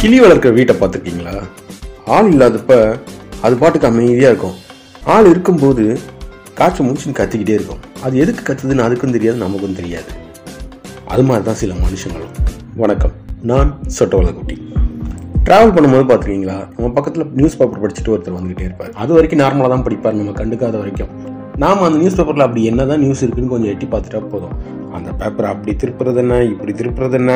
கிளி வளர்க்குற வீட்டை பார்த்துருக்கீங்களா? ஆள் இல்லாதப்ப அது பாட்டுக்கு அமைதியாக இருக்கும். ஆள் இருக்கும்போது காய்ச்சல் முடிச்சுன்னு கத்திக்கிட்டே இருக்கும். அது எதுக்கு கத்துதுன்னு அதுக்கும் தெரியாது நமக்கும் தெரியாது. அது மாதிரி தான் சில மனுஷங்களும். வணக்கம் நான் சொட்டவளக்குட்டி ட்ராவல் பண்ணும்போது பார்த்துருக்கீங்களா? நம்ம பக்கத்தில் நியூஸ் பேப்பர் படிச்சுட்டு ஒருத்தர் வந்துகிட்டே இருப்பார். அது வரைக்கும் நார்மலாக தான் படிப்பார் நம்ம கண்டுக்காத வரைக்கும். நாம் அந்த நியூஸ் பேப்பரில் அப்படி என்னதான் நியூஸ் இருக்குன்னு கொஞ்சம் எட்டி பார்த்துட்டா போதும். அந்த பேப்பரை அப்படி திருப்புறது என்ன இப்படி திருப்புறது என்ன?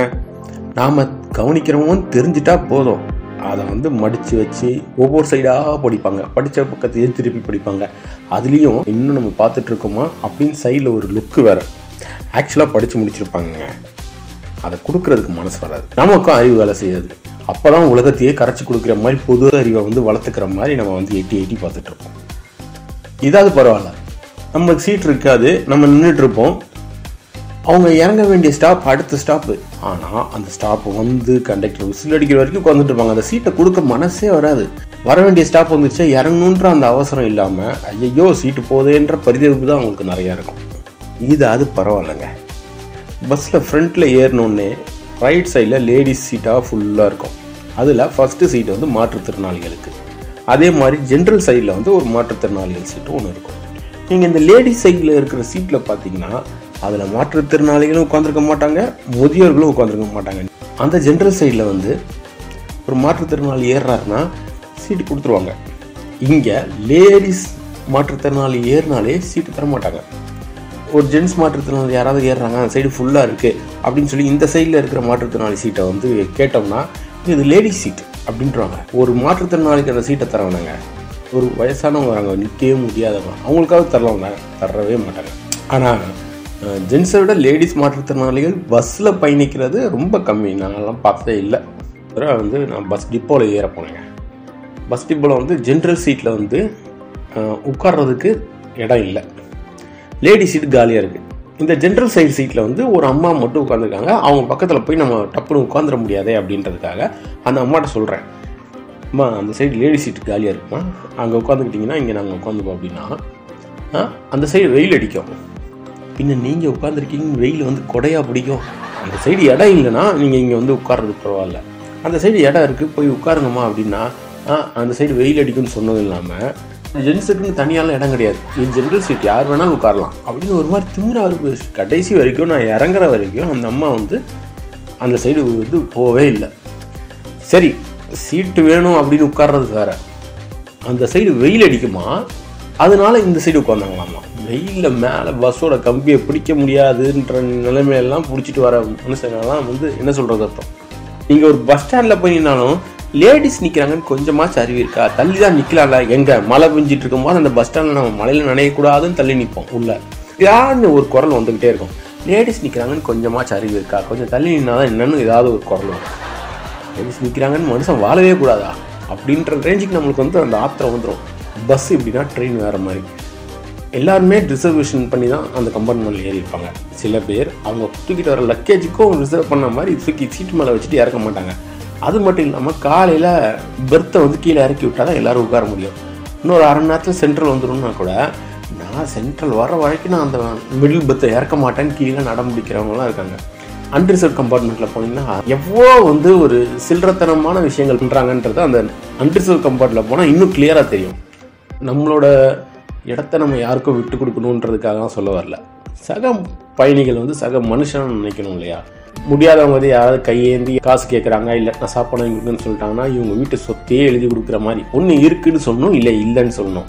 நாம கவனிக்கிறவங்க தெரிஞ்சிட்டா போதும். அதை வந்து மடித்து வச்சு ஒவ்வொரு சைடாக படிப்பாங்க. படித்த பக்கத்தையே திருப்பி படிப்பாங்க. அதுலேயும் இன்னும் நம்ம பார்த்துட்டு இருக்கோமா? அப்படின்னு சைடில் ஒரு லுக்கு வேற. ஆக்சுவலாக படித்து முடிச்சிருப்பாங்க. அதை கொடுக்கறதுக்கு மனசு வராது. நமக்கும் அறிவு வேலை செய்யாது. அப்பதான் உலகத்தையே கரைச்சி கொடுக்குற மாதிரி பொது அறிவை வந்து வளர்த்துக்கிற மாதிரி நம்ம வந்து எட்டி எட்டி பார்த்துட்ருப்போம் இதாவது பரவாயில்ல. நமக்கு சீட் இருக்காது. நம்ம நின்றுட்டு இருப்போம். அவங்க இறங்க வேண்டிய ஸ்டாப் அடுத்த ஸ்டாப்பு ஆனால் அந்த ஸ்டாப் வந்து கண்டக்டர் விசில் அடிக்கிற வரைக்கும் உட்காந்துட்டு இருப்பாங்க. அந்த சீட்டை கொடுக்க மனசே வராது. வர வேண்டிய ஸ்டாப் வந்துச்சு இறங்கணுன்ற அந்த அவசரம் இல்லாமல் ஐயோ சீட்டு போதேன்ற பரிதவிப்பு தான் அவங்களுக்கு நிறையா இருக்கும். இது அது பரவாயில்லைங்க. பஸ்ஸில் ஃப்ரண்ட்டில் ஏறினோடனே ரைட் சைடில் லேடிஸ் சீட்டாக ஃபுல்லாக இருக்கும். அதில் ஃபஸ்ட்டு சீட்டு வந்து மாற்றுத்திறனாளிகளுக்கு. அதே மாதிரி ஜென்ரல் சைடில் வந்து ஒரு மாற்றுத்திறனாளிகள் சீட்டு ஒன்று இருக்கும். நீங்கள் இந்த லேடிஸ் சைடில் இருக்கிற சீட்டில் பார்த்தீங்கன்னா அதில் மாற்றுத்திறனாளிகளும் உட்காந்துருக்க மாட்டாங்க முதியோர்களும் உட்காந்துருக்க மாட்டாங்க. அந்த ஜென்ரல் சைடில் வந்து ஒரு மாற்றுத்திறனாளி ஏறுறாருன்னா சீட்டு கொடுத்துருவாங்க. இங்கே லேடிஸ் மாற்றுத்திறனாளி ஏறினாலே சீட்டு தர மாட்டாங்க. ஒரு ஜென்ஸ் மாற்றுத்திறனாளி யாராவது ஏறுறாங்க அந்த சைடு ஃபுல்லாக இருக்குது அப்படின்னு சொல்லி இந்த சைடில் இருக்கிற மாற்றுத்திறனாளி சீட்டை வந்து கேட்டோம்னா இது லேடிஸ் சீட் அப்படின்றாங்க. ஒரு மாற்றுத்திறனாளிக்கு அந்த சீட்டை தரவனாங்க. ஒரு வயசானவங்க வராங்க நிற்கவே முடியாதவங்க. அவங்களுக்காக தரலாங்க தரவே மாட்டாங்க. ஆனால் ஜென்ஸை விட லேடிஸ் மாற்றுத்திறனாளிகள் பஸ்ஸில் பயணிக்கிறது ரொம்ப கம்மி. நான்லாம் பார்த்ததே இல்லை. அப்புறம் வந்து நான் பஸ் டிப்போவில் ஏற போனேங்க. பஸ் டிப்போவில் வந்து ஜென்ரல் சீட்டில் வந்து உட்கார்றதுக்கு இடம் இல்லை. லேடி சீட் காலியாக இருக்குது இந்த ஜென்ரல் சைடு சீட்டில் வந்து ஒரு அம்மா மட்டும் உட்காந்துருக்காங்க அவங்க பக்கத்தில் போய் நம்ம டப்புன்னு உட்காந்துட முடியாதே அப்படின்றதுக்காக அந்த அம்மாட்ட சொல்கிறேன் அம்மா அந்த சைடு லேடி சீட்டு காலியாக இருக்குமா? அங்கே உட்காந்துக்கிட்டிங்கன்னா இங்கே நாங்கள் உட்காந்துப்போம் அப்படின்னா அந்த சைடு வெயில் அடிக்கும். பின்ன நீங்கள் உட்காந்துருக்கீங்க வெயில் வந்து கொடையாக பிடிக்கும். அந்த சைடு இடம் இல்லைன்னா நீங்கள் இங்கே வந்து உட்கார்றது பரவாயில்ல. அந்த சைடு இடம் இருக்குது போய் உட்காருங்கம்மா அப்படின்னா அந்த சைடு வெயில் அடிக்கும்னு சொன்னதும் இல்லாமல் ஜென்ஸுக்குன்னு தனியாலாம் இடம் கிடையாது. இது ஜென்ரல் சீட் யார் வேணாலும் உட்காரலாம். அப்படின்னு ஒரு மாதிரி திமிரா இருக்கு கடைசி வரைக்கும் நான் இறங்குற வரைக்கும் அந்த அம்மா வந்து அந்த சைடு வந்து போகவே இல்லை. சரி சீட்டு வேணும் அப்படின்னு உட்கார்றது வேற. அந்த சைடு வெயில் அடிக்குமா? அதனால இந்த சைடு உட்காந்தாங்களாமா வெயிலில் மேலே பஸ்ஸோட கம்பியை பிடிக்க முடியாதுன்ற நிலைமையெல்லாம் பிடிச்சிட்டு வர மனுஷங்கெல்லாம் வந்து என்ன சொல்கிறது அர்த்தம்? நீங்கள் ஒரு பஸ் ஸ்டாண்டில் போய் நின்னாலும் லேடிஸ் நிற்கிறாங்கன்னு கொஞ்சமாச்சும் அறிவு இருக்கா? தள்ளி தான் நிற்கலாம்ல எங்கே? மழை பெஞ்சிட்டு இருக்கும்போது அந்த பஸ் ஸ்டாண்டில் நம்ம மழையில் நனையக்கூடாதுன்னு தள்ளி நிற்போம் உள்ள. யாருன்னு ஒரு குரல் வந்துக்கிட்டே இருக்கும். லேடிஸ் நிற்கிறாங்கன்னு கொஞ்சமாச்சும் அறிவு இருக்கா? கொஞ்சம் தள்ளி நின்னா தான் என்னன்னு ஏதாவது ஒரு குரல் வரும். லேடிஸ் நிற்கிறாங்கன்னு மனுஷன் வாழவே கூடாதா? அப்படின்ற ரேஞ்சுக்கு நம்மளுக்கு வந்து அந்த ஆத்திரம் வந்துடும் பஸ் இப்படின்னா ட்ரெயின் வேறு மாதிரி. எல்லாருமே ரிசர்வேஷன் பண்ணி தான் அந்த கம்பார்ட்மெண்ட்டில் ஏறியிருப்பாங்க சில பேர் அவங்க தூக்கிட்டு வர லக்கேஜுக்கும் ரிசர்வ் பண்ண மாதிரி தூக்கி சீட்டு மேலே வச்சுட்டு இறக்க மாட்டாங்க. அது மட்டும் இல்லாமல் காலையில் பெர்த்தை வந்து கீழே இறக்கி விட்டால் தான் எல்லோரும் உட்கார முடியும். இன்னொரு அரை மணி நேரத்தில் சென்ட்ரல் வந்துடும்னா கூட நான் சென்ட்ரல் வர வரைக்கும் நான் அந்த மிடில் பெர்த்தை இறக்க மாட்டேன்னு கீழே நட முடிக்கிறவங்களாம் இருக்காங்க. அன்ரிசர்வ் கம்பார்ட்மெண்ட்டில் போனீங்கன்னா எவ்வளோ வந்து ஒரு சில்லறத்தனமான விஷயங்கள் பண்ணுறாங்கன்றது அந்த அன்ரிசர்வ் கம்பார்ட்மெண்ட்டில் போனால் இன்னும் கிளியராக தெரியும். நம்மளோட இடத்த நம்ம யாருக்கும் விட்டு கொடுக்கணுன்றதுக்காக தான் சொல்ல வரல. சக பயணிகள் வந்து சக மனுஷன் நினைக்கணும் இல்லையா? முடியாதவங்க வந்து யாராவது கையேந்தி காசு கேட்குறாங்க இல்லை நான் சாப்பாடு இருக்குன்னு சொல்லிட்டாங்கன்னா இவங்க வீட்டு சொத்தையே எழுதி கொடுக்குற மாதிரி. ஒன்று இருக்குன்னு சொல்லணும் இல்லை இல்லைன்னு சொல்லணும்.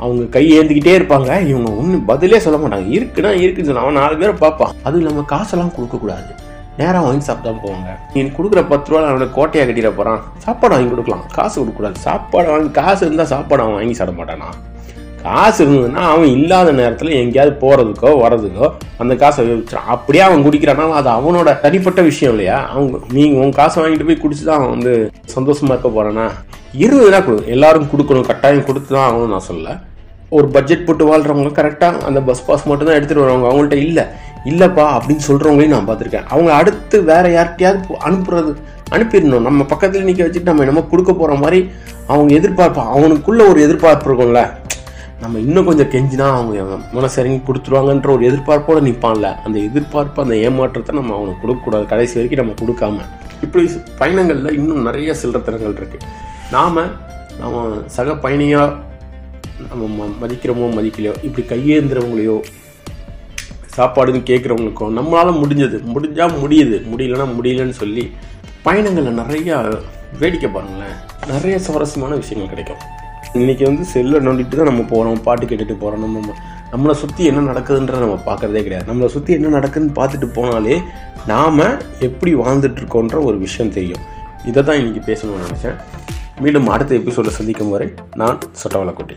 அவங்க கை ஏந்திக்கிட்டே இருப்பாங்க இவங்க ஒன்று பதிலே சொல்ல மாட்டாங்க. இருக்குன்னா இருக்குன்னு சொன்னால் அவன் நாலு பேரை பார்ப்பான். அது இல்லாமல் காசெல்லாம் கொடுக்கக்கூடாது நேராக வாங்கி சாப்பிட்டா போவாங்க நீ கொடுக்குற பத்து ரூபா அவனோட கோட்டையாக கட்டிட போகிறான் சாப்பாடு வாங்கி கொடுக்கலாம். காசு கொடுக்கக்கூடாது. சாப்பாடு வாங்கி காசு இருந்தால் சாப்பாடு அவன் வாங்கி சாப்பிட மாட்டானா? காசு இருந்ததுன்னா அவன் இல்லாத நேரத்தில் எங்கேயாவது போகிறதுக்கோ வர்றதுக்கோ அந்த காசை வச்சிடான் அப்படியே அவன் குடிக்கிறானா? அது அவனோட தனிப்பட்ட விஷயம் இல்லையா? அவங்க நீங்கள் உன் காசை வாங்கிட்டு போய் குடிச்சு தான் அவன் வந்து சந்தோஷமா இருக்க போகிறானா இருபதுனா கொடு. எல்லாரும் கொடுக்கணும். கட்டாயம் கொடுத்து தான் ஆகணும்னு நான் சொல்லலை. ஒரு பட்ஜெட் போட்டு வாழ்கிறவங்க கரெக்டாக அந்த பஸ் பாஸ் மட்டும் தான் எடுத்துகிட்டு வருவாங்க. அவங்கள்ட்ட இல்லை. இல்லைப்பா அப்படின்னு சொல்கிறவங்களையும் நான் பார்த்துருக்கேன். அவங்க அடுத்து வேற யார்கிட்டயாவது அனுப்புறது அனுப்பிடணும். நம்ம பக்கத்தில் நிற்க வச்சுட்டு நம்ம என்னமோ கொடுக்க போகிற மாதிரி அவங்க எதிர்பார்ப்பா. அவனுக்குள்ள ஒரு எதிர்பார்ப்பு இருக்கும்ல. நம்ம இன்னும் கொஞ்சம் கெஞ்சினா அவங்க மனசு கொடுத்துருவாங்கன்ற ஒரு எதிர்பார்ப்போடு நிற்பான்ல அந்த எதிர்பார்ப்பு அந்த ஏமாற்றத்தை நம்ம அவனுக்கு கொடுக்கக்கூடாது. கடைசி வரைக்கும் நம்ம கொடுக்காம. இப்படி பயணங்களில் இன்னும் நிறைய சில்லறத்தனங்கள் இருக்குது நாம் நம்ம சக பயணியாக நம்ம ம- மதிக்கிறோமோ மதிக்கலையோ இப்படி கையேந்துறவங்களையோ சாப்பாடுன்னு கேட்குறவங்களுக்கும் நம்மளால் முடிஞ்சது. முடிஞ்சால் முடியுது. முடியலன்னா முடியலன்னு சொல்லி பயணங்களில் நிறையா வேடிக்கை பாருங்களேன். நிறைய சுவாரஸ்யமான விஷயங்கள் கிடைக்கும். இன்றைக்கி வந்து செல்லை நோண்டிட்டு தான் நம்ம போகிறோம் பாட்டு கேட்டுட்டு போகிறோம் நம்ம நம்மளை சுற்றி என்ன நடக்குதுன்ற நம்ம பார்க்கறதே கிடையாது. நம்மளை சுற்றி என்ன நடக்குதுன்னு பார்த்துட்டு போனாலே நாம் எப்படி வாழ்ந்துட்டுருக்கோன்ற ஒரு விஷயம் தெரியும். இதை தான் இன்றைக்கி பேசணும்னு நினச்சேன். மீண்டும் அடுத்த எபிசோடில் சந்திக்கும் வரை நான் சொட்டவளக்குட்டி